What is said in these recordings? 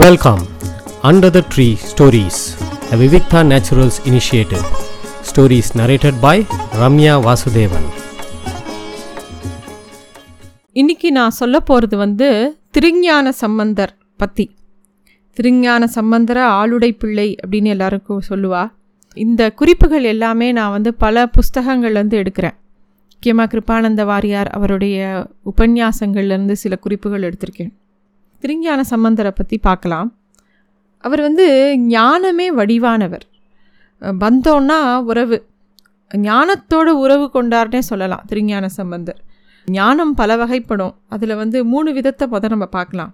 Welcome under the tree stories a Vivikta naturals initiative stories narrated by Ramya Vasudevan இன்னைக்கு நான் சொல்ல போகிறது வந்து திருஞான சம்பந்தர் பற்றி திருஞான சம்பந்தர ஆளுடை பிள்ளை அப்படின்னு எல்லாருக்கும் சொல்லுவா. இந்த குறிப்புகள் எல்லாமே நான் வந்து பல புஸ்தகங்கள்லேருந்து எடுக்கிறேன். முக்கியமாக கிருபானந்த வாரியார் அவருடைய உபன்யாசங்கள்லேருந்து சில குறிப்புகள் எடுத்திருக்கேன். திருஞான சம்பந்தரை பற்றி பார்க்கலாம். அவர் வந்து ஞானமே வடிவானவர். பந்தோன்னா உறவு. ஞானத்தோட உறவு கொண்டார்னே சொல்லலாம் திருஞான சம்பந்தர். ஞானம் பல வகைப்படும். அதில் வந்து மூணு விதத்தை முத நம்ம பார்க்கலாம்.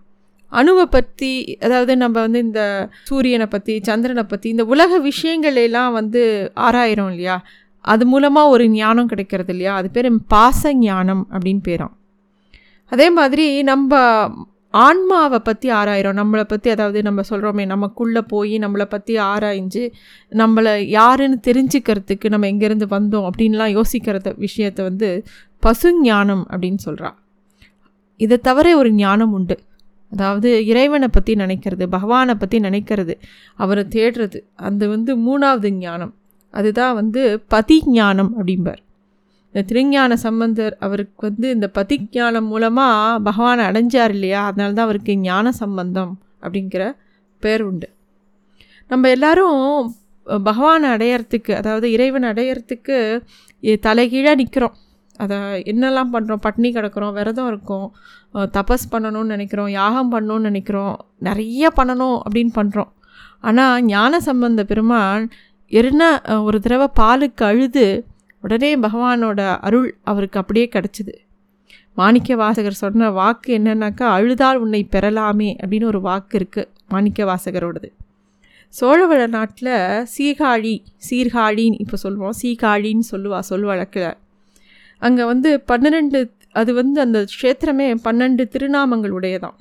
அணுவை பற்றி அதாவது நம்ம வந்து இந்த சூரியனை பற்றி சந்திரனை பற்றி இந்த உலக விஷயங்களெல்லாம் வந்து ஆராயிரும் இல்லையா? அது மூலமாக ஒரு ஞானம் கிடைக்கிறது இல்லையா? அது பேர் பாச ஞானம் அப்படின்னு பேரும். அதே மாதிரி நம்ம ஆன்மாவை பற்றி ஆராயிரும் நம்மளை பற்றி அதாவது நம்ம சொல்கிறோமே நமக்குள்ளே போய் நம்மளை பற்றி ஆராய்ஞ்சு நம்மளை யாருன்னு தெரிஞ்சுக்கிறதுக்கு நம்ம எங்கேருந்து வந்தோம் அப்படின்லாம் யோசிக்கிறத விஷயத்தை வந்து பசு ஞானம் அப்படின்னு சொல்கிறா இதை தவிர ஒரு ஞானம் உண்டு. அதாவது இறைவனை பற்றி நினைக்கிறது பகவானை பற்றி நினைக்கிறது அவரை தேடுறது அது வந்து மூணாவது ஞானம். அதுதான் வந்து பதி ஞானம் அப்படிம்பார். இந்த திருஞான சம்பந்தர் அவருக்கு வந்து இந்த பதிஞானம் மூலமாக பகவானை அடைஞ்சார் இல்லையா? அதனால தான் அவருக்கு ஞான சம்பந்தம் அப்படிங்கிற பேர் உண்டு. நம்ம எல்லாரும் பகவானை அடையறதுக்கு அதாவது இறைவன் அடையறதுக்கு தலைகீழாக நிற்கிறோம் அதை என்னெல்லாம் பண்ணுறோம் பட்னி கிடக்கிறோம் விரதம் இருக்கோம் தபஸ் பண்ணணும்னு நினைக்கிறோம் யாகம் பண்ணணும்னு நினைக்கிறோம் நிறைய பண்ணணும் அப்படின்னு பண்ணுறோம் ஆனால் ஞான சம்பந்த பெருமான் என்ன ஒரு தடவை பாலுக்கு அழுது உடனே பகவானோட அருள் அவருக்கு அப்படியே கிடச்சிது. மாணிக்க வாசகர் சொன்ன வாக்கு என்னன்னாக்கா அழுதால் உன்னை பெறலாமே அப்படின்னு ஒரு வாக்கு இருக்குது மாணிக்க வாசகரோடது சோழவள நாட்டில் சீர்காழி சீர்காழின்னு இப்போ சொல்லுவோம். சீகாழின்னு சொல்லுவா சொல் வழக்கில். அங்கே வந்து பன்னிரெண்டு அது வந்து அந்த க்ஷேத்திரமே பன்னெண்டு திருநாமங்கள் உடையதான்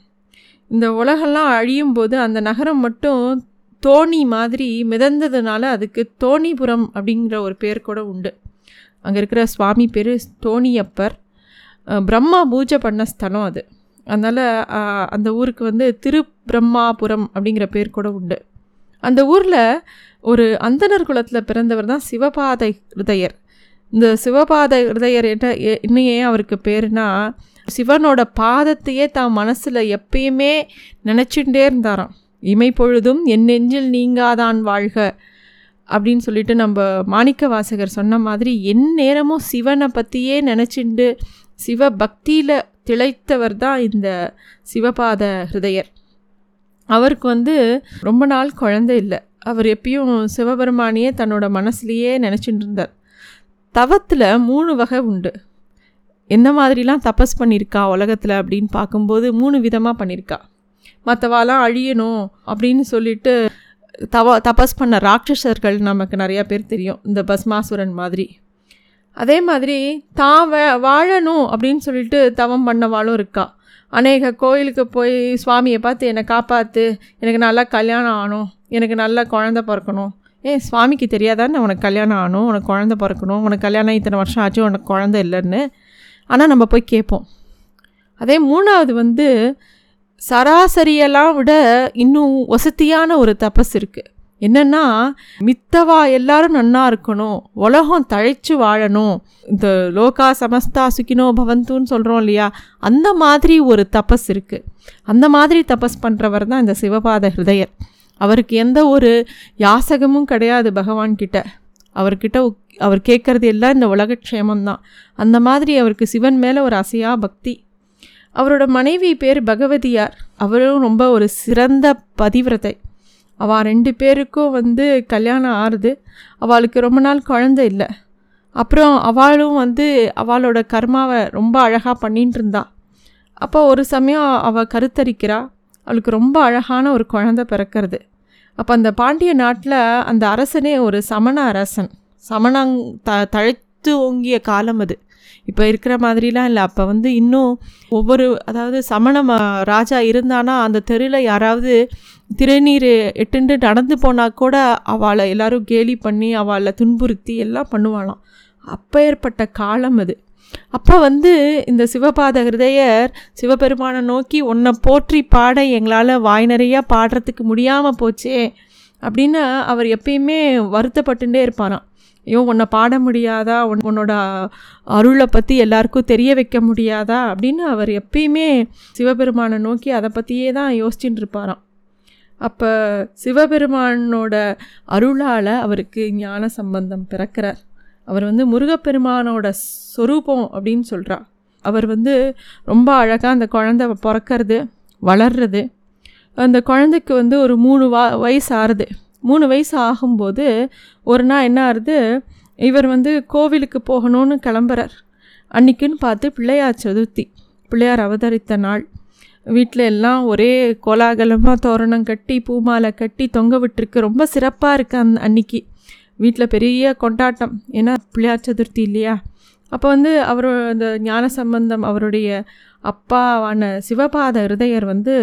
இந்த உலகெல்லாம் அழியும் போது அந்த நகரம் மட்டும் தோணி மாதிரி மிதந்ததுனால அதுக்கு தோணிபுரம் அப்படிங்கிற ஒரு பேர் கூட உண்டு. அங்கே இருக்கிற சுவாமி பேர் தோணியப்பர். பிரம்மா பூஜை பண்ண ஸ்தலம் அது. அதனால் அந்த ஊருக்கு வந்து திரு பிரம்மாபுரம் அப்படிங்கிற பேர் கூட உண்டு. அந்த ஊரில் ஒரு அந்தனர் குலத்தில் பிறந்தவர் தான் சிவபாதை ஹிருதயர். இந்த சிவபாத ஹிருதயர் என்ன இன்னும் ஏன் அவருக்கு பேருனா சிவனோட பாதத்தையே தான் மனசில் எப்பயுமே நினச்சிட்டே இருந்தாராம். இமை பொழுதும் என் நெஞ்சில் நீங்காதான் வாழ்க. அப்படின்னு சொல்லிட்டு நம்ம மாணிக்க வாசகர் சொன்ன மாதிரி என் நேரமும் சிவனை பற்றியே நினச்சிண்டு சிவ பக்தியில் திளைத்தவர் தான் இந்த சிவபாத ஹிருதயர். அவருக்கு வந்து ரொம்ப நாள் குழந்தை இல்லை. அவர் எப்பயும் சிவபெருமானியே தன்னோட மனசுலேயே நினச்சிட்டு இருந்தார். தவத்தில் மூணு வகை உண்டு. என்ன மாதிரிலாம் தபஸ் பண்ணியிருக்கா உலகத்தில் அப்படின்னு பார்க்கும்போது மூணு விதமாக பண்ணியிருக்கா மற்றவாலாம் அழியணும் அப்படின்னு சொல்லிட்டு தவ தபஸ் பண்ண ராட்சசர்கள் நமக்கு நிறையா பேர் தெரியும். இந்த பஸ்மாசுரன் மாதிரி. அதே மாதிரி தான் வாழணும் அப்படின்னு சொல்லிட்டு தவம் பண்ணவாளும் இருக்கா. அநேக கோயிலுக்கு போய் சுவாமியை பார்த்து என்னை காப்பாற்று எனக்கு நல்லா கல்யாணம் ஆகணும். எனக்கு நல்லா குழந்த பிறக்கணும். ஏன் சுவாமிக்கு தெரியாதான்னு உனக்கு கல்யாணம் ஆகணும். உனக்கு குழந்த பிறக்கணும். உனக்கு கல்யாணம் இத்தனை வருஷம் ஆச்சு. உனக்கு குழந்த இல்லைன்னு. ஆனால் நம்ம போய் கேட்போம். அதே மூணாவது வந்து சராசரியெல்லாம் விட இன்னும் வசதியான ஒரு தபஸ் இருக்குது என்னென்னா மித்தவா எல்லாரும் நன்னா இருக்கணும் உலகம் தழைச்சு வாழணும் இந்த லோகா சமஸ்தா சுக்கினோ பவந்துன்னு சொல்கிறோம் இல்லையா? அந்த மாதிரி ஒரு தபஸ் இருக்குது அந்த மாதிரி தபஸ் பண்ணுறவர் தான் இந்த சிவபாத ஹிருதயர். அவருக்கு எந்த ஒரு யாசகமும் கிடையாது பகவான்கிட்ட அவர்கிட்ட அவர் கேட்குறது எல்லாம் இந்த உலகக்ஷேமந்தான் அந்த மாதிரி அவருக்கு சிவன் மேலே ஒரு அசையா பக்தி. அவரோட மனைவி பேர் பகவதியார். அவரும் ரொம்ப ஒரு சிறந்த பதிவிரதை அவள் ரெண்டு பேருக்கும் வந்து கல்யாணம் ஆறுது. அவளுக்கு ரொம்ப நாள் குழந்தை இல்லை. அப்புறம் அவளும் வந்து அவளோட கர்மாவை ரொம்ப அழகாக பண்ணிகிட்டு இருந்தா. அப்போ ஒரு சமயம் அவள் கருத்தரிக்கிறா. அவளுக்கு ரொம்ப அழகான ஒரு குழந்தை பிறக்கிறது. அப்போ அந்த பாண்டிய நாட்டில் அந்த அரசனே ஒரு சமண அரசன். சமணங் த தழைத்து ஓங்கிய காலம் அது. இப்போ இருக்கிற மாதிரிலாம் இல்லை. அப்போ வந்து இன்னும் ஒவ்வொரு அதாவது சமண ராஜா இருந்தானா அந்த தெருவில் யாராவது திருநீர் எட்டுண்டு நடந்து போனால் கூட அவளை எல்லாரும் கேலி பண்ணி அவளை துன்புறுத்தி எல்லாம் பண்ணுவாளாம். அப்போ ஏற்பட்ட காலம் அது. அப்போ வந்து இந்த சிவபாத ஹிருதயர் சிவபெருமானை நோக்கி உன்னை போற்றி பாட எங்களால் வாய் நிறையா பாடுறதுக்கு முடியாமல் போச்சே அப்படின்னு அவர் எப்பயுமே வருத்தப்பட்டுட்டே இருப்பாராம். ஐயோ உன்னை பாட முடியாதா? உன் உன்னோட அருளை பற்றி எல்லாருக்கும் தெரிய வைக்க முடியாதா? அப்படின்னு அவர் எப்பயுமே சிவபெருமானை நோக்கி அதை பற்றியே தான் யோசிச்சுட்டு இருப்பாராம். அப்போ சிவபெருமானோட அருளால் அவருக்கு ஞான சம்பந்தம் பிறக்கிறார். அவர் வந்து முருகப்பெருமானோட சொரூபம் அப்படின்னு சொல்கிறார் அவர் வந்து ரொம்ப அழகாக அந்த குழந்தை பிறக்கிறது வளர்றது. அந்த குழந்தைக்கு வந்து ஒரு மூணு வா வயசு ஆறுது. மூணு வயசு ஆகும்போது ஒரு நாள் என்ன ஆகுது இவர் வந்து கோவிலுக்கு போகணும்னு கிளம்புறார். அன்னைக்குன்னு பார்த்து பிள்ளையார் சதுர்த்தி பிள்ளையார் அவதரித்த நாள். வீட்டில் எல்லாம் ஒரே கோலாகலமாக தோரணம் கட்டி பூமாலை கட்டி தொங்க விட்டுருக்கு. ரொம்ப சிறப்பாக இருக்குது அந் அன்னைக்கு. வீட்டில் பெரிய கொண்டாட்டம். ஏன்னா பிள்ளையார் சதுர்த்தி இல்லையா? அப்போ வந்து அவர் அந்த ஞான சம்பந்தம் அவருடைய அப்பாவான சிவபாத ஹிருதயர் வந்து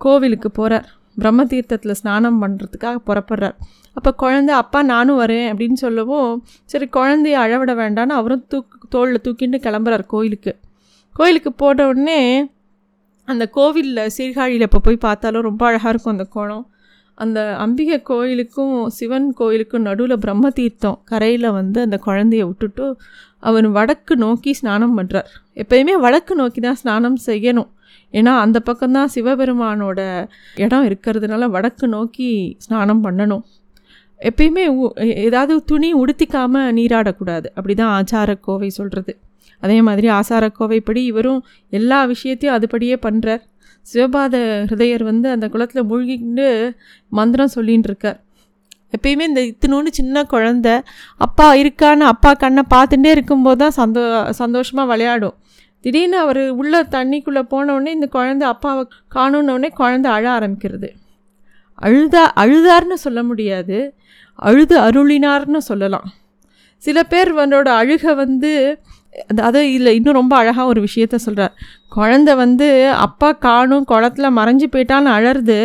கோவிலுக்கு போகிறார் பிரம்ம தீர்த்தத்தில் ஸ்நானம் பண்ணுறதுக்காக புறப்படுறார். அப்போ குழந்தை அப்பா நானும் வரேன் அப்படின்னு சொல்லவும் சரி குழந்தைய அழவிட வேண்டான்னு அவரும் தூக்கு தோளில் தூக்கிட்டு கிளம்புறார் கோயிலுக்கு. கோயிலுக்கு போன உடனே அந்த கோவிலில் சீர்காழியில் இப்போ போய் பார்த்தாலும் ரொம்ப அழகாக இருக்கும் அந்த கோணம். அந்த அம்பிகை கோயிலுக்கும் சிவன் கோயிலுக்கும் நடுவில் பிரம்ம தீர்த்தம் கரையில் வந்து அந்த குழந்தைய விட்டுட்டு அவர் வடக்கு நோக்கி ஸ்நானம் பண்ணுறார் எப்பயுமே வடக்கு நோக்கி தான் ஸ்நானம் செய்யணும். ஏன்னா அந்த பக்கம்தான் சிவபெருமானோட இடம் இருக்கிறதுனால வடக்கு நோக்கி ஸ்நானம் பண்ணணும். எப்பயுமே ஏதாவது துணி உடுத்திக்காமல் நீராடக்கூடாது. அப்படி தான் ஆச்சார கோவை சொல்கிறது அதே மாதிரி ஆசார கோவைப்படி இவரும் எல்லா விஷயத்தையும் அதுபடியே பண்ணுறார் சிவபாத ஹிருதயர் வந்து அந்த குளத்தில் மூழ்கிட்டு மந்திரம் சொல்லின்னு இருக்கார் எப்பயுமே இந்த இத்தினோன்னு சின்ன குழந்த அப்பா இருக்கான்னு அப்பா கண்ணை பார்த்துட்டே இருக்கும்போது தான் சந்தோ சந்தோஷமாக விளையாடும். திடீர்னு அவர் உள்ள தண்ணிக்குள்ளே போனவுடனே இந்த குழந்தை அப்பாவை காணுன்னொடனே குழந்தை அழ ஆரம்பிக்கிறது. அழுதா அழுதார்னு சொல்ல முடியாது. அழுது அருளினார்னு சொல்லலாம். சில பேர் அவரோட அழுகை வந்து அதை இல்லை இன்னும் ரொம்ப அழகாக ஒரு விஷயத்த சொல்கிறார் குழந்த வந்து அப்பா காணும் குளத்துல மறைஞ்சு போயிட்டான்னு அழறது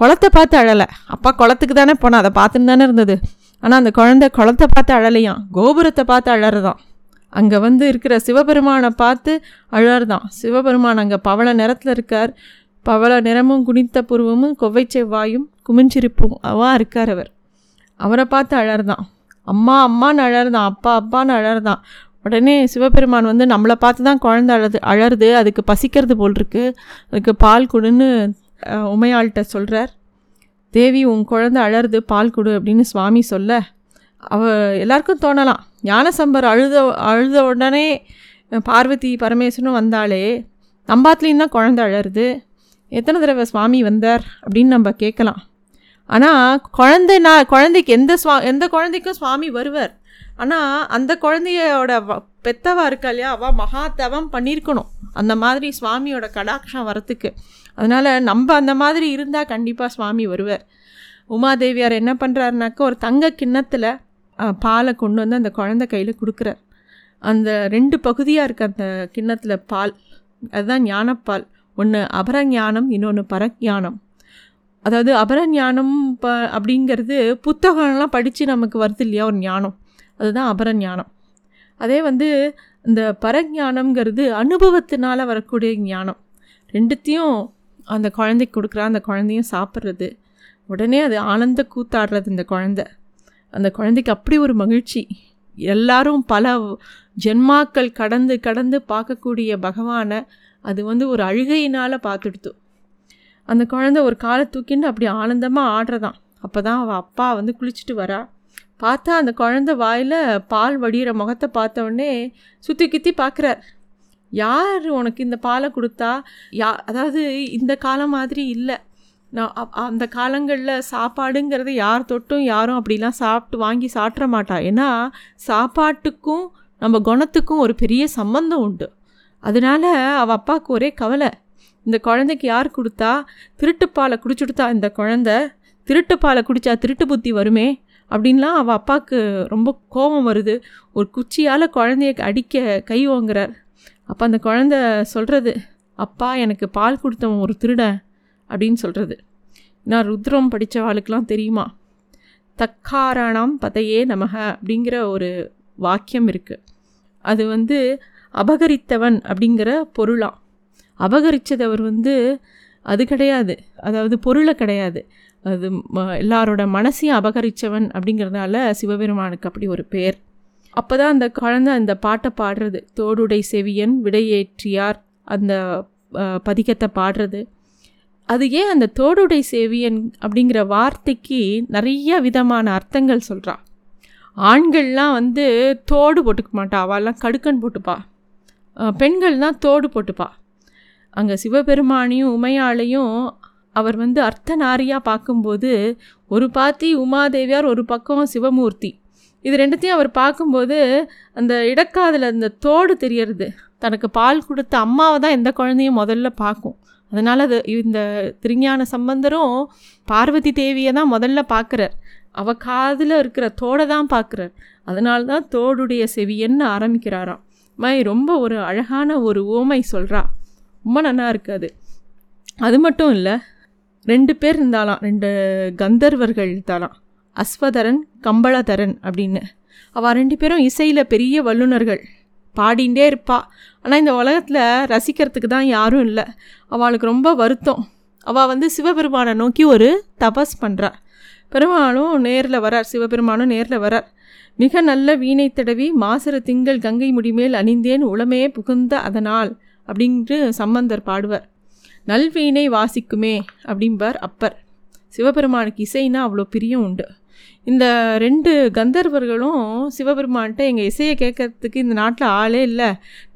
குளத்தை பார்த்து அழலை. அப்பா குளத்துக்கு தானே போனேன் அதை பார்த்துன்னு தானே இருந்தது. ஆனால் அந்த குழந்த குளத்தை பார்த்து அழலையாம். கோபுரத்தை பார்த்து அழறதான் அங்கே வந்து இருக்கிற சிவபெருமானை பார்த்து அழறதான் சிவபெருமான் அங்கே பவள நிறத்தில் இருக்கார். பவள நிறமும் குனித்த புருவமும் கொவ்வை செவ்வாயும் குமிஞ்சிருப்பும் அவா இருக்கார் அவர். அவரை பார்த்து அழறதான் அம்மா அம்மான்னு அழறதான் அப்பா அப்பான்னு அழறதான் உடனே சிவபெருமான் வந்து நம்மளை பார்த்து தான் குழந்தை அழது அழருது அதுக்கு பசிக்கிறது போல் இருக்கு அதுக்கு பால் கொடுன்னு உமையாள்கிட்ட சொல்கிறார் தேவி உன் குழந்தை அழருது பால் கொடு அப்படின்னு சுவாமி சொல்ல அவ எல்லாருக்கும் தோணலாம். ஞானசம்பர் அழுத அழுத உடனே பார்வதி பரமேஸ்வரனும் வந்தாலே நம்பாத்துலேயும் தான் குழந்தை அழருது எத்தனை தடவை சுவாமி வந்தார்? அப்படின்னு நம்ம கேட்கலாம். ஆனால் குழந்தை நான் குழந்தைக்கு எந்த சுவா எந்த குழந்தைக்கும் சுவாமி வருவார். ஆனால் அந்த குழந்தையோட பெத்தவா இருக்கா இல்லையா? அவள் மகா தவம் பண்ணியிருக்கணும் அந்த மாதிரி சுவாமியோட கடாட்சம் வரத்துக்கு அதனால் நம்ம அந்த மாதிரி இருந்தால் கண்டிப்பாக சுவாமி வருவார். உமாதேவியார் என்ன பண்ணுறாருனாக்கா ஒரு தங்க கிண்ணத்தில் பாலை கொண்டு வந்து அந்த குழந்த கையில் கொடுக்குறார். அந்த ரெண்டு பகுதியாக இருக்க அந்த கிண்ணத்தில் பால் அதுதான் ஞானப்பால். ஒன்று அபரஞானம் இன்னொன்று பரஞானம். அதாவது அபரஞானம் ப அப்படிங்கிறது புத்தகம்லாம் படித்து நமக்கு வருது இல்லையா ஒரு ஞானம். அதுதான் அபரஞானம். அதே வந்து இந்த பரஞானம்ங்கிறது அனுபவத்தினால் வரக்கூடிய ஞானம். ரெண்டுத்தையும் அந்த குழந்தைக்கு கொடுக்குறா அந்த குழந்தையும் சாப்பிட்றது. உடனே அது ஆனந்த கூத்தாடுறது இந்த குழந்த. அந்த குழந்தைக்கு அப்படி ஒரு மகிழ்ச்சி. எல்லாரும் பல ஜென்மாக்கள் கடந்து கடந்து பார்க்கக்கூடிய பகவானை அது வந்து ஒரு அழுகையினால் பார்த்துடுத்து. அந்த குழந்தை ஒரு காலை தூக்கின்னு அப்படி ஆனந்தமாக ஆடுறதான் அப்போ தான் அவள் அப்பா வந்து குளிச்சுட்டு வரா. பார்த்தா அந்த குழந்த வாயில் பால் வடிகிற முகத்தை பார்த்தோடனே சுற்றி கித்தி பார்க்குறார். யார் உனக்கு இந்த பாலை கொடுத்தா? யா அதாவது இந்த காலம் மாதிரி இல்லை. நான் அந்த காலங்களில் சாப்பாடுங்கிறது யார் தொட்டும் யாரும் அப்படிலாம் சாப்பிட்டு வாங்கி சாப்பிட்ற மாட்டா. ஏன்னா சாப்பாட்டுக்கும் நம்ம குணத்துக்கும் ஒரு பெரிய சம்பந்தம் உண்டு. அதனால அவள் அப்பாவுக்கு ஒரே கவலை. இந்த குழந்தைக்கு யார் கொடுத்தா திருட்டுப்பாலை குடிச்சுடுத்தா இந்த குழந்த? திருட்டுப்பாலை குடித்தா திருட்டு புத்தி வருமே? அப்படின்லாம் அவள் அப்பாவுக்கு ரொம்ப கோபம் வருது. ஒரு குச்சியால் குழந்தைய அடிக்க கை வாங்குறார் அப்போ அந்த குழந்த சொல்கிறது அப்பா எனக்கு பால் கொடுத்தவன் ஒரு திருடன். அப்படின்னு சொல்கிறது நான் ருத்ரம் படித்தவாளுக்கெலாம் தெரியுமா? தக்காராணாம் பதையே நமக அப்படிங்கிற ஒரு வாக்கியம் இருக்குது அது வந்து அபகரித்தவன் அப்படிங்கிற பொருளாம். அபகரித்ததவர் வந்து அது கிடையாது. அதாவது பொருளை கிடையாது. அது ம- எல்லாரோட மனசையும் அபகரித்தவன் அப்படிங்கிறதுனால சிவபெருமானுக்கு அப்படி ஒரு பேர். அப்போ தான் அந்த குழந்தை அந்த பாட்டை பாடுறது. தோடுடை செவியன் விடையேற்றியார் அந்த பதிகத்தை பாடுறது. அது ஏன் அந்த தோடுடை சேவியன் அப்படிங்கிற வார்த்தைக்கு நிறைய விதமான அர்த்தங்கள் சொல்கிறான் ஆண்கள்லாம் வந்து தோடு போட்டுக்க மாட்டா. அவெல்லாம் கடுக்கன் போட்டுப்பா. பெண்கள்லாம் தோடு போட்டுப்பா. அங்கே சிவபெருமானையும் உமையாளையும் அவர் வந்து அர்த்தநாரியாக பார்க்கும்போது ஒரு பாத்தி உமாதேவியார் ஒரு பக்கம் சிவமூர்த்தி. இது ரெண்டுத்தையும் அவர் பார்க்கும்போது அந்த இடக்காதில் அந்த தோடு தெரியறது. தனக்கு பால் கொடுத்த அம்மாவை தான் எந்த குழந்தையும் முதல்ல பார்க்கும். அதனால் அது இந்த திருஞான சம்பந்தரும் பார்வதி தேவியை தான் முதல்ல பார்க்குறார். அவ காதில் இருக்கிற தோடை தான் பார்க்குறார். அதனால தான் தோடுடைய செவியன்னு ஆரம்பிக்கிறாராம். மாதிரி ரொம்ப ஒரு அழகான ஒரு ஓமை சொல்கிறா ரொம்ப நல்லா இருக்கு அது. அது மட்டும் இல்லை ரெண்டு பேர் இருந்தாலாம் ரெண்டு கந்தர்வர்கள் இருந்தாலாம் அஸ்வதரன் கம்பளதரன் அப்படின்னு. அவள் ரெண்டு பேரும் இசையில் பெரிய வல்லுனர்கள் பாடிண்டே இருப்பா. ஆனால் இந்த உலகத்தில் ரசிக்கிறதுக்கு தான் யாரும் இல்லை. அவளுக்கு ரொம்ப வருத்தம். அவள் வந்து சிவபெருமானை நோக்கி ஒரு தபஸ் பண்ணுறா பெருமாளும் நேரில் வரார். சிவபெருமானும் நேரில் வரார். மிக நல்ல வீணை தடவி மாசர திங்கள் கங்கை முடிமேல் அணிந்தேன் உளமே புகுந்த அதனால் அப்படின்ட்டு சம்பந்தர் பாடுவார். நல்வீணை வாசிக்குமே அப்படிம்பார் அப்பர். சிவபெருமானுக்கு இசைன்னா அவ்வளோ பிரியம் உண்டு. இந்த ரெண்டு கந்தர்வர்களும் சிவபெருமான்கிட்ட எங்கள் இசையை கேட்கறதுக்கு இந்த நாட்டில் ஆளே இல்லை.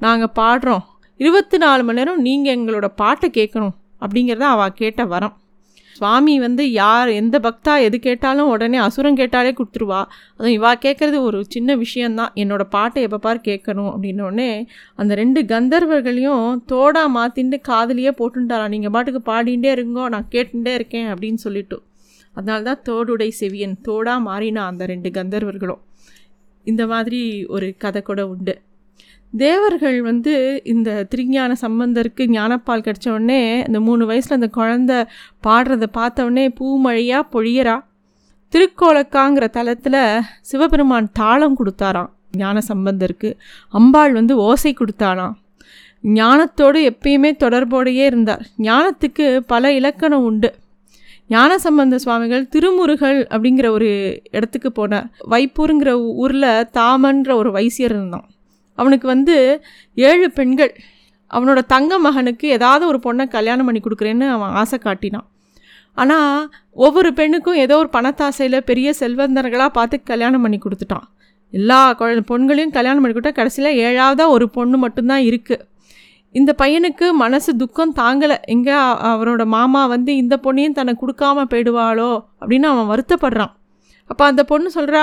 நாங்கள் பாடுறோம். இருபத்தி நாலு மணி நேரம் நீங்கள் எங்களோட பாட்டை கேட்கணும் அப்படிங்கிறத அவள் கேட்ட வரம். சுவாமி வந்து யார் எந்த பக்தா எது கேட்டாலும் உடனே அசுரம் கேட்டாலே கொடுத்துருவா. அதுவும் இவா கேட்குறது ஒரு சின்ன விஷயந்தான் என்னோடய பாட்டை எப்போ பார் கேட்கணும் அப்படின்னோடனே அந்த ரெண்டு கந்தர்வர்களையும் தோடா மாற்றின்னு காதுலேயே போட்டுட்டாரா நீங்கள் பாட்டுக்கு பாடிகிட்டே இருங்கோ நான் கேட்டுட்டே இருக்கேன் அப்படின்னு சொல்லிட்டு. அதனால தான் தோடுடை செவியன் தோடாக மாறினா அந்த ரெண்டு கந்தர்வர்களும் இந்த மாதிரி ஒரு கதை கூட உண்டு. தேவர்கள் வந்து இந்த திருஞான சம்பந்தருக்கு ஞானப்பால் கிடச்ச உடனே அந்த மூணு வயசில் அந்த குழந்த பாடுறதை பார்த்த உடனே பூமழையாக பொழியறா? திருக்கோலக்காங்கிற தலத்தில் சிவபெருமான் தாளம் கொடுத்தாராம் ஞான சம்பந்தருக்கு. அம்பாள் வந்து ஓசை கொடுத்தாளாம். ஞானத்தோடு எப்பயுமே தொடர்போடையே இருந்தார். ஞானத்துக்கு பல இலக்கணம் உண்டு. ஞானசம்பந்த சுவாமிகள் திருமுருகல் அப்படிங்கிற ஒரு இடத்துக்கு போனார் வைப்பூருங்கிற ஊரில் தாமன்ற ஒரு வைசியர் இருந்தான். அவனுக்கு வந்து ஏழு பெண்கள். அவனோட தங்க மகனுக்கு ஏதாவது ஒரு பொண்ணை கல்யாணம் பண்ணி கொடுக்குறேன்னு அவன் ஆசை காட்டினான். ஆனால் ஒவ்வொரு பெண்ணுக்கும் ஏதோ ஒரு பணத்தாசையில் பெரிய செல்வந்தர்களாக பார்த்து கல்யாணம் பண்ணி கொடுத்துட்டான். எல்லா பொண்களையும் கல்யாணம் பண்ணி கொடுத்தா கடைசியில் ஏழாவதாக ஒரு பொண்ணு மட்டும்தான் இருக்குது இந்த பையனுக்கு மனசு துக்கம் தாங்கலை. எங்கே அவரோட மாமா வந்து இந்த பொண்ணையும் தன்னை கொடுக்காம போயிடுவாளோ அப்படின்னு அவன் வருத்தப்படுறான். அப்போ அந்த பொண்ணு சொல்கிறா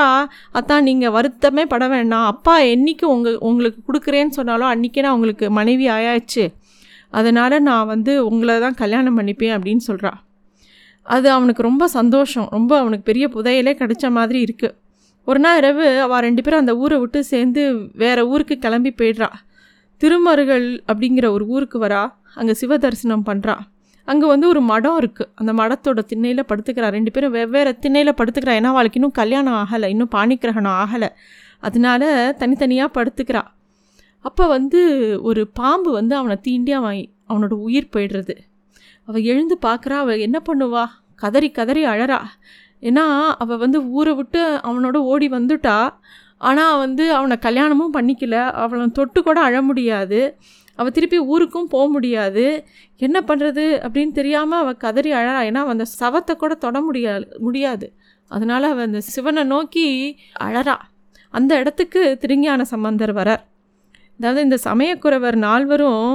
அத்தான் நீங்கள் வருத்தமே பட வேண்டாம். அப்பா என்றைக்கு உங்கள் உங்களுக்கு கொடுக்குறேன்னு சொன்னாலும் அன்றைக்கே நான் உங்களுக்கு மனைவி ஆயாச்சு. அதனால் நான் வந்து உங்களை தான் கல்யாணம் பண்ணிப்பேன் அப்படின்னு சொல்கிறா அது அவனுக்கு ரொம்ப சந்தோஷம். ரொம்ப அவனுக்கு பெரிய புதையலே கிடைச்ச மாதிரி இருக்குது ஒரு நாள் இரவு அவள் ரெண்டு பேரும் அந்த ஊரை விட்டு சேர்ந்து வேறு ஊருக்கு கிளம்பி போயிடுறா. திருமருகல் அப்படிங்கிற ஒரு ஊருக்கு வரா. அங்கே சிவ தரிசனம் பண்ணுறா அங்கே வந்து ஒரு மடம் இருக்குது அந்த மடத்தோட திண்ணையில் படுத்துக்கிறா. ரெண்டு பேரும் வெவ்வேறு திண்ணையில் படுத்துக்கிறா. ஏன்னா அவளுக்கு இன்னும் கல்யாணம் ஆகலை. இன்னும் பாணிக்கிரகணம் ஆகலை. அதனால தனித்தனியாக படுத்துக்கிறா. அப்போ வந்து ஒரு பாம்பு வந்து அவனை தீண்டி அவன் அவனோட உயிர் போயிடுறது. அவள் எழுந்து பார்க்குறா அவள் என்ன பண்ணுவா? கதறி கதறி அழறா. ஏன்னா அவள் வந்து ஊரை விட்டு அவனோட ஓடி வந்துட்டா. ஆனால் வந்து அவனை கல்யாணமும் பண்ணிக்கல. அவளை தொட்டு கூட அழ முடியாது. அவள் திருப்பி ஊருக்கும் போக முடியாது. என்ன பண்ணுறது அப்படின்னு தெரியாமல் அவள் கதறி அழறா. ஏன்னா அந்த சவத்தை கூட தொட முடியாது முடியாது. அதனால் அவள் அந்த சிவனை நோக்கி அழறா. அந்த இடத்துக்கு திருஞான சம்பந்தர் வரார். அதாவது இந்த சமயக்குறவர் நால்வரும்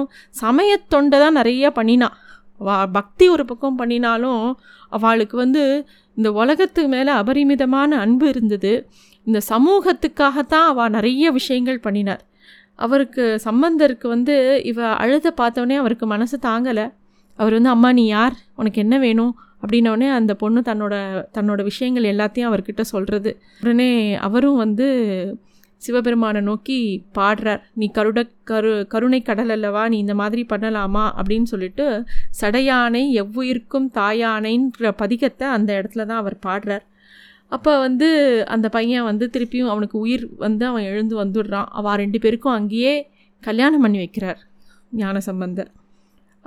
சமயத்தொண்டை தான் நிறையா பண்ணினான் வா பக்தி ஒரு பக்கம் பண்ணினாலும் அவளுக்கு வந்து இந்த உலகத்துக்கு மேலே அபரிமிதமான அன்பு இருந்தது. இந்த சமூகத்துக்காகத்தான் அவள் நிறைய விஷயங்கள் பண்ணினார். அவருக்கு சம்பந்தருக்கு வந்து இவ அழுத பார்த்தோன்னே அவருக்கு மனசு தாங்கலை. அவர் வந்து அம்மா நீ யார்? உனக்கு என்ன வேணும்? அப்படின்னோடனே அந்த பொண்ணு தன்னோட தன்னோட விஷயங்கள் எல்லாத்தையும் அவர்கிட்ட சொல்கிறது உடனே அவரும் வந்து சிவபெருமானை நோக்கி பாடுறார். நீ கருட கரு கருணை கடல் அல்லவா? நீ இந்த மாதிரி பண்ணலாமா? அப்படின்னு சொல்லிட்டு சடையானை எவ்வுயிர்க்கும் தாயானைன்ற பதிகத்தை அந்த இடத்துல தான் அவர் பாடுறார். அப்போ வந்து அந்த பையன் வந்து திருப்பியும் அவனுக்கு உயிர் வந்து அவன் எழுந்து வந்துடுறான். அவள் ரெண்டு பேருக்கும் அங்கேயே கல்யாணம் பண்ணி வைக்கிறார் ஞான சம்பந்தர்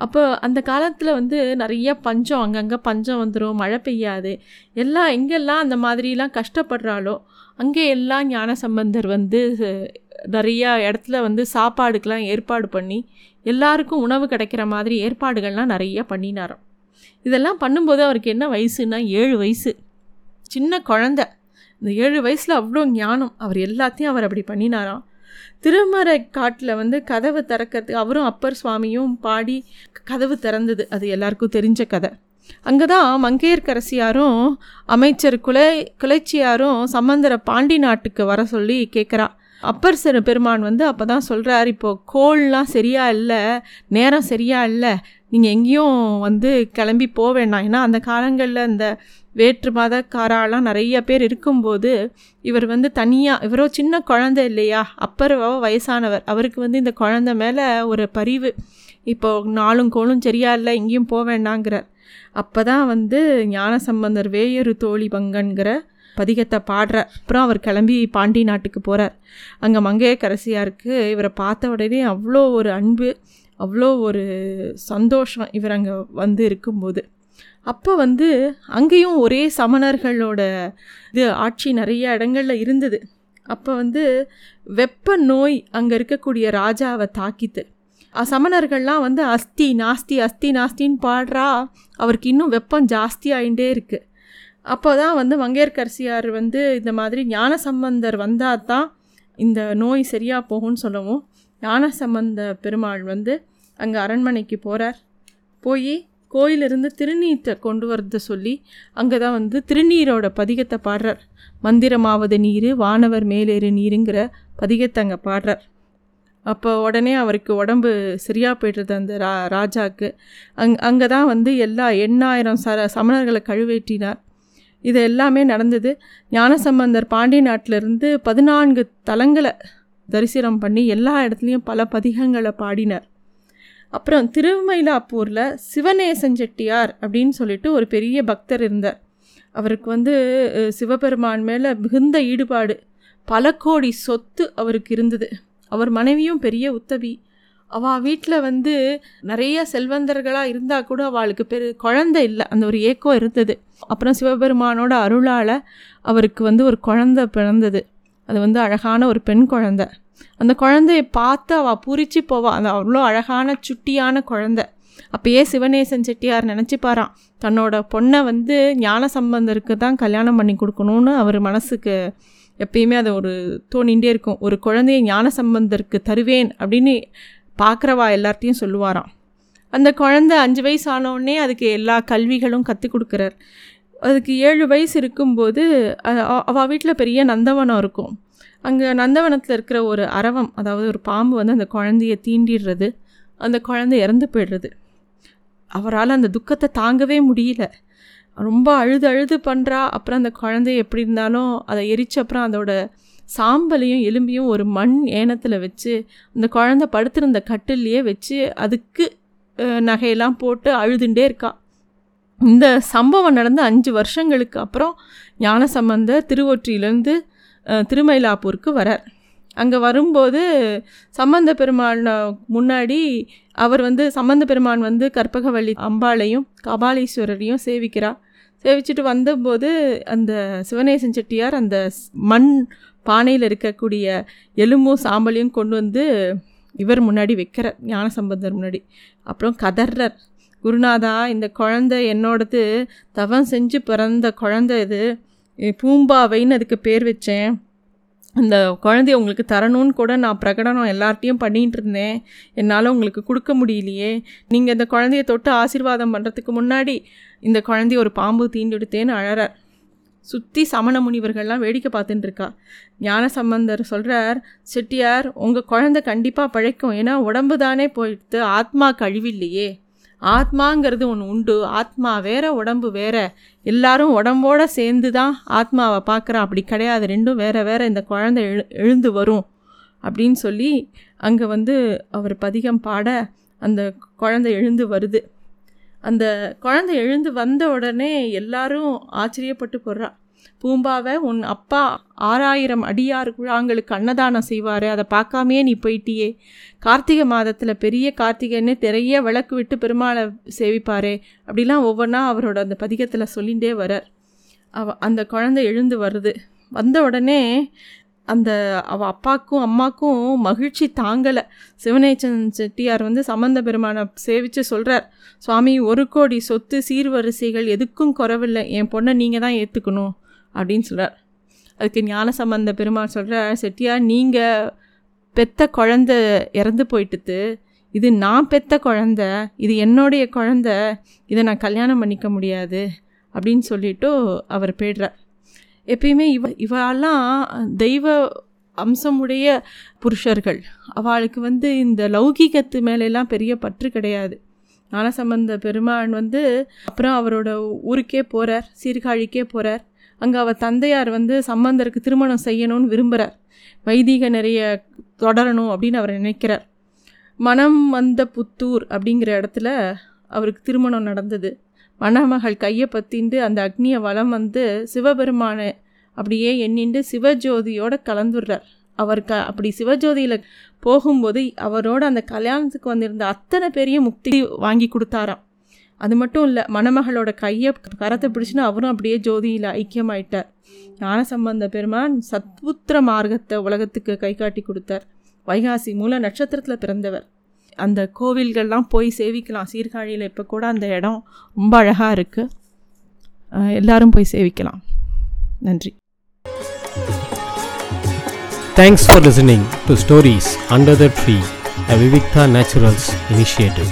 அப்போ அந்த காலத்தில் வந்து நிறைய பஞ்சம் அங்கங்கே பஞ்சம் வந்துடும் மழை பெய்யாது. எல்லாம் எங்கெல்லாம் அந்த மாதிரிலாம் கஷ்டப்படுறாலோ அங்கே எல்லாம் ஞான சம்பந்தர் வந்து நிறையா இடத்துல வந்து சாப்பாடுக்கெலாம் ஏற்பாடு பண்ணி எல்லாருக்கும் உணவு கிடைக்கிற மாதிரி ஏற்பாடுகள்லாம் நிறைய பண்ணினாராம். இதெல்லாம் பண்ணும்போது அவருக்கு என்ன வயசுன்னா ஏழு வயசு. சின்ன குழந்த. இந்த ஏழு வயசில் அவ்வளோ ஞானம். அவர் எல்லாத்தையும் அவர் அப்படி பண்ணினாராம். திருமறை காட்டில் வந்து கதவு திறக்கிறதுக்கு அவரும் அப்பர் சுவாமியும் பாடி கதவு திறந்தது. அது எல்லாருக்கும் தெரிஞ்ச கதை. அங்கே தான் மங்கையர்கரசியாரும் அமைச்சர் குலை குலைச்சியாரும் சம்பந்தர பாண்டி நாட்டுக்கு வர சொல்லி கேட்குறா அப்பர் சிறு பெருமான் வந்து அப்போ தான் சொல்கிறார் இப்போது கோல்லாம் சரியாக இல்லை நேரம் சரியாக இல்லை நீங்கள் எங்கேயும் வந்து கிளம்பி போக வேண்டாம் ஏன்னா அந்த காலங்களில் இந்த வேற்று மதக்காராலாம் நிறைய பேர் இருக்கும்போது இவர் வந்து தனியாக இவரோ சின்ன குழந்தை இல்லையா? அப்பர் வயசானவர். அவருக்கு வந்து இந்த குழந்தை மேலே ஒரு பரிவு. இப்போ நாளும் கோளும் சரியா இல்லை எங்கேயும் போக வேண்டாங்கிறார். அப்போ தான் வந்து ஞான சம்பந்தர் வேயொரு தோழி பங்கன்கிற பதிகத்தை பாடுறார். அப்புறம் அவர் கிளம்பி பாண்டி நாட்டுக்கு போகிறார் அங்கே மங்கையக்கரசியாருக்கு இவரை பார்த்த உடனே அவ்வளோ ஒரு அன்பு அவ்வளோ ஒரு சந்தோஷம் இவர் அங்கே வந்து இருக்கும்போது. அப்போ வந்து அங்கேயும் ஒரே சமணர்களோட இது ஆட்சி நிறைய இடங்களில் இருந்தது. அப்போ வந்து வெப்ப நோய் அங்கே இருக்கக்கூடிய ராஜாவை தாக்கித்து. சமணர்கள்லாம் வந்து அஸ்தி நாஸ்தி அஸ்தி நாஸ்தின்னு பாடுறா அவருக்கு இன்னும் வெப்பம் ஜாஸ்தி ஆகிட்டே இருக்குது அப்போ தான் வந்து மங்கையர்கரசியார் வந்து இந்த மாதிரி ஞான சம்பந்தர் வந்தால் தான் இந்த நோய் சரியாக போகும்னு சொல்லவும் ஞான சம்பந்த பெருமாள் வந்து அங்கே அரண்மனைக்கு போகிறார் போய் கோயிலிருந்து திருநீத்தை கொண்டு வரத சொல்லி அங்கே தான் வந்து திருநீரோட பதிகத்தை பாடுறார். மந்திரமாவது நீர் வானவர் மேலேறு நீருங்கிற பதிகத்தை அங்கே பாடுறார். அப்போ உடனே அவருக்கு உடம்பு சரியாக போய்டுறது அந்த ரா ராஜாவுக்கு அங் அங்கே தான் வந்து எல்லா எண்ணாயிரம் ச சமணர்களை கழுவேற்றினார். இது எல்லாமே நடந்தது. ஞானசம்பந்தர் பாண்டிய நாட்டிலிருந்து பதினான்கு தலங்களை தரிசனம் பண்ணி எல்லா இடத்துலையும் பல பதிகங்களை பாடினார். அப்புறம் திருமயிலாப்பூரில் சிவநேசன் செட்டியார் அப்படின்னு சொல்லிட்டு ஒரு பெரிய பக்தர் இருந்தார். அவருக்கு வந்து சிவபெருமான் மேலே மிகுந்த ஈடுபாடு. பல கோடி சொத்து அவருக்கு இருந்தது. அவர் மனைவியும் பெரிய உத்தவி. அவள் வீட்டில் வந்து நிறைய செல்வந்தர்களாக இருந்தால் கூட அவளுக்கு பெரு குழந்தை இல்லை. அந்த ஒரு ஏக்கம் இருந்தது. அப்புறம் சிவபெருமானோட அருளால் அவருக்கு வந்து ஒரு குழந்தை பிறந்தது. அது வந்து அழகான ஒரு பெண் குழந்தை. அந்த குழந்தைய பார்த்து அவள் பூரிச்சு போவாள் அந்த அவ்வளோ அழகான சுட்டியான குழந்தை. அப்பயே சிவநேசன் செட்டியார் நினச்சிப்பாராம் தன்னோட பொண்ணை வந்து ஞான சம்பந்தருக்கு தான் கல்யாணம் பண்ணி கொடுக்கணும்னு அவர் மனசுக்கு எப்பயுமே அதை ஒரு தோணிகிட்டே இருக்கும். ஒரு குழந்தைய ஞான சம்பந்தருக்கு தருவேன் அப்படின்னு பார்க்குறவா எல்லார்ட்டையும் சொல்லுவாராம். அந்த குழந்தை அஞ்சு வயசு ஆனோடனே அதுக்கு எல்லா கல்விகளும் கற்றுக் கொடுக்குறார். அதுக்கு ஏழு வயசு இருக்கும்போது அவள் வீட்டில் பெரிய நந்தவனம் இருக்கும். அங்கே நந்தவனத்தில் இருக்கிற ஒரு அரவம் அதாவது ஒரு பாம்பு வந்து அந்த குழந்தைய தீண்டிடுறது அந்த குழந்தை இறந்து போயிடுறது. அவரால் அந்த துக்கத்தை தாங்கவே முடியல. ரொம்ப அழுது அழுது பண்ணுறா அப்புறம் அந்த குழந்தை எப்படி இருந்தாலும் அதை எரிச்ச அப்புறம் அதோட சாம்பலையும் எலும்பியும் ஒரு மண் ஏனத்தில் வச்சு அந்த குழந்த படுத்திருந்த கட்டிலேயே வச்சு அதுக்கு நகையெல்லாம் போட்டு அழுதுண்டே இருக்கா. இந்த சம்பவம் நடந்த அஞ்சு வருஷங்களுக்கு அப்புறம் ஞானசம்பந்தர் திருவொற்றியிலேருந்து திருமயிலாப்பூருக்கு வரார். அங்கே வரும்போது சம்பந்த பெருமாள் முன்னாடி அவர் வந்து சம்பந்த பெருமான் வந்து கற்பகவள்ளி அம்பாளையும் கபாலீஸ்வரரையும் சேவிக்கிறார். சேவிச்சுட்டு வந்தபோது அந்த சிவநேசன் செட்டியார் அந்த மண் பானையில் இருக்கக்கூடிய எலும்பும் சாம்பலையும் கொண்டு வந்து இவர் முன்னாடி வைக்கிறார். ஞானசம்பந்தர் முன்னாடி. அப்புறம் கதர்றர். குருநாதா இந்த குழந்தை என்னோடது தவம் செஞ்சு பிறந்த குழந்தை இது. பூம்பாவைன்னு அதுக்கு பேர் வச்சேன். அந்த குழந்தைய உங்களுக்கு தரணும்னு கூட நான் பிரகடனம் எல்லார்ட்டையும் பண்ணிகிட்டு இருந்தேன். என்னால் உங்களுக்கு கொடுக்க முடியலையே. நீங்கள் இந்த குழந்தைய தொட்டு ஆசீர்வாதம் பண்ணுறதுக்கு முன்னாடி இந்த குழந்தைய ஒரு பாம்பு தீண்டிடுத்தேன்னு அழறார். சுற்றி சமண முனிவர்கள்லாம் வேடிக்கை பார்த்துட்டுருக்கா ஞான சம்பந்தர் சொல்கிறார் செட்டியார் உங்கள் குழந்தை கண்டிப்பாக பழைக்கும். ஏன்னா உடம்பு தானே போயிடுத்து ஆத்மா கழிவில்லையே. ஆத்மாங்கிறது ஒன்று உண்டு. ஆத்மா வேற உடம்பு வேற. எல்லாரும் உடம்போட சேர்ந்து தான் ஆத்மாவை பார்க்குறான் அப்படி கிடையாது. ரெண்டும் வேற வேற இந்த குழந்தை எழு எழுந்து வரும். அப்படின்னு சொல்லி அங்கே வந்து அவர் பதிகம் பாட அந்த குழந்தை எழுந்து வருது. அந்த குழந்தை எழுந்து வந்த உடனே எல்லாரும் ஆச்சரியப்பட்டு போடுறா பூம்பாவை உன் அப்பா ஆறாயிரம் அடியார் குழாங்களுக்கு அன்னதானம் செய்வார். அதை பார்க்காமையே நீ போயிட்டியே. கார்த்திகை மாதத்தில் பெரிய கார்த்திகைன்னு நிறைய விளக்கு விட்டு பெருமாளை சேவிப்பாரே. அப்படிலாம் ஒவ்வொன்றா அவரோட அந்த பதிகத்தில் சொல்லிகிட்டே வரார். அவ அந்த குழந்தை எழுந்து வருது. வந்த உடனே அந்த அவ அப்பாக்கும் அம்மாக்கும் மகிழ்ச்சி தாங்கலை. சிவனேச்சன் செட்டியார் வந்து சம்பந்த பெருமானை சேவித்து சொல்கிறார் சுவாமி ஒரு கோடி சொத்து சீர்வரிசைகள் எதுக்கும் குறவில்லை. என் பொண்ணை நீங்கள் தான் ஏற்றுக்கணும் அப்படின்னு சொல்கிறார் அதுக்கு ஞான சம்பந்த பெருமாள் சொல்கிறார் செட்டியார் நீங்கள் பெத்த குழந்த இறந்து போயிட்டுது இது நான் பெத்த குழந்த இது என்னுடைய குழந்த இதை நான் கல்யாணம் பண்ணிக்க முடியாது. அப்படின்னு சொல்லிவிட்டு அவர் போய்டுறார். எப்பயுமே இவ இவெல்லாம் தெய்வ அம்சமுடைய புருஷர்கள். அவளுக்கு வந்து இந்த லௌகீகத்து மேலெல்லாம் பெரிய பற்று கிடையாது. ஞானசம்பந்த பெருமான் வந்து அப்புறம் அவரோட ஊருக்கே போகிறார் சீர்காழிக்கே போகிறார் அங்கே அவர் தந்தையார் வந்து சம்பந்தருக்கு திருமணம் செய்யணும்னு விரும்புகிறார் வைதிக நிறைய தொடரணும் அப்படின்னு அவர் நினைக்கிறார். மனம் வந்த புத்தூர் அப்படிங்கிற இடத்துல அவருக்கு திருமணம் நடந்தது. மணமகள் கையை பற்றிண்டு அந்த அக்னியை வளம் வந்து சிவபெருமானை அப்படியே எண்ணிண்டு சிவஜோதியோட கலந்துடுறார் அவர் க அப்படி சிவஜோதியில் போகும்போது அவரோட அந்த கல்யாணத்துக்கு வந்திருந்த அத்தனை பெரிய முக்தி வாங்கி கொடுத்தாராம். அது மட்டும் இல்லை மணமகளோட கையை கரத்தை பிடிச்சின்னு அவரும் அப்படியே ஜோதியில் ஐக்கியமாயிட்டார். ஞானசம்பந்த பெருமான் சத்புத்திர மார்க்கத்தை உலகத்துக்கு கை காட்டி கொடுத்தார். வைகாசி மூல நட்சத்திரத்தில் பிறந்தவர். அந்த கோவில்கள்லாம் போய் சேவிக்கலாம். சீர்காழியில் இப்போ கூட அந்த இடம் ரொம்ப அழகாக இருக்குது எல்லாரும் போய் சேவிக்கலாம். நன்றி. Thanks for listening to stories under the tree a Vivikta naturals initiative.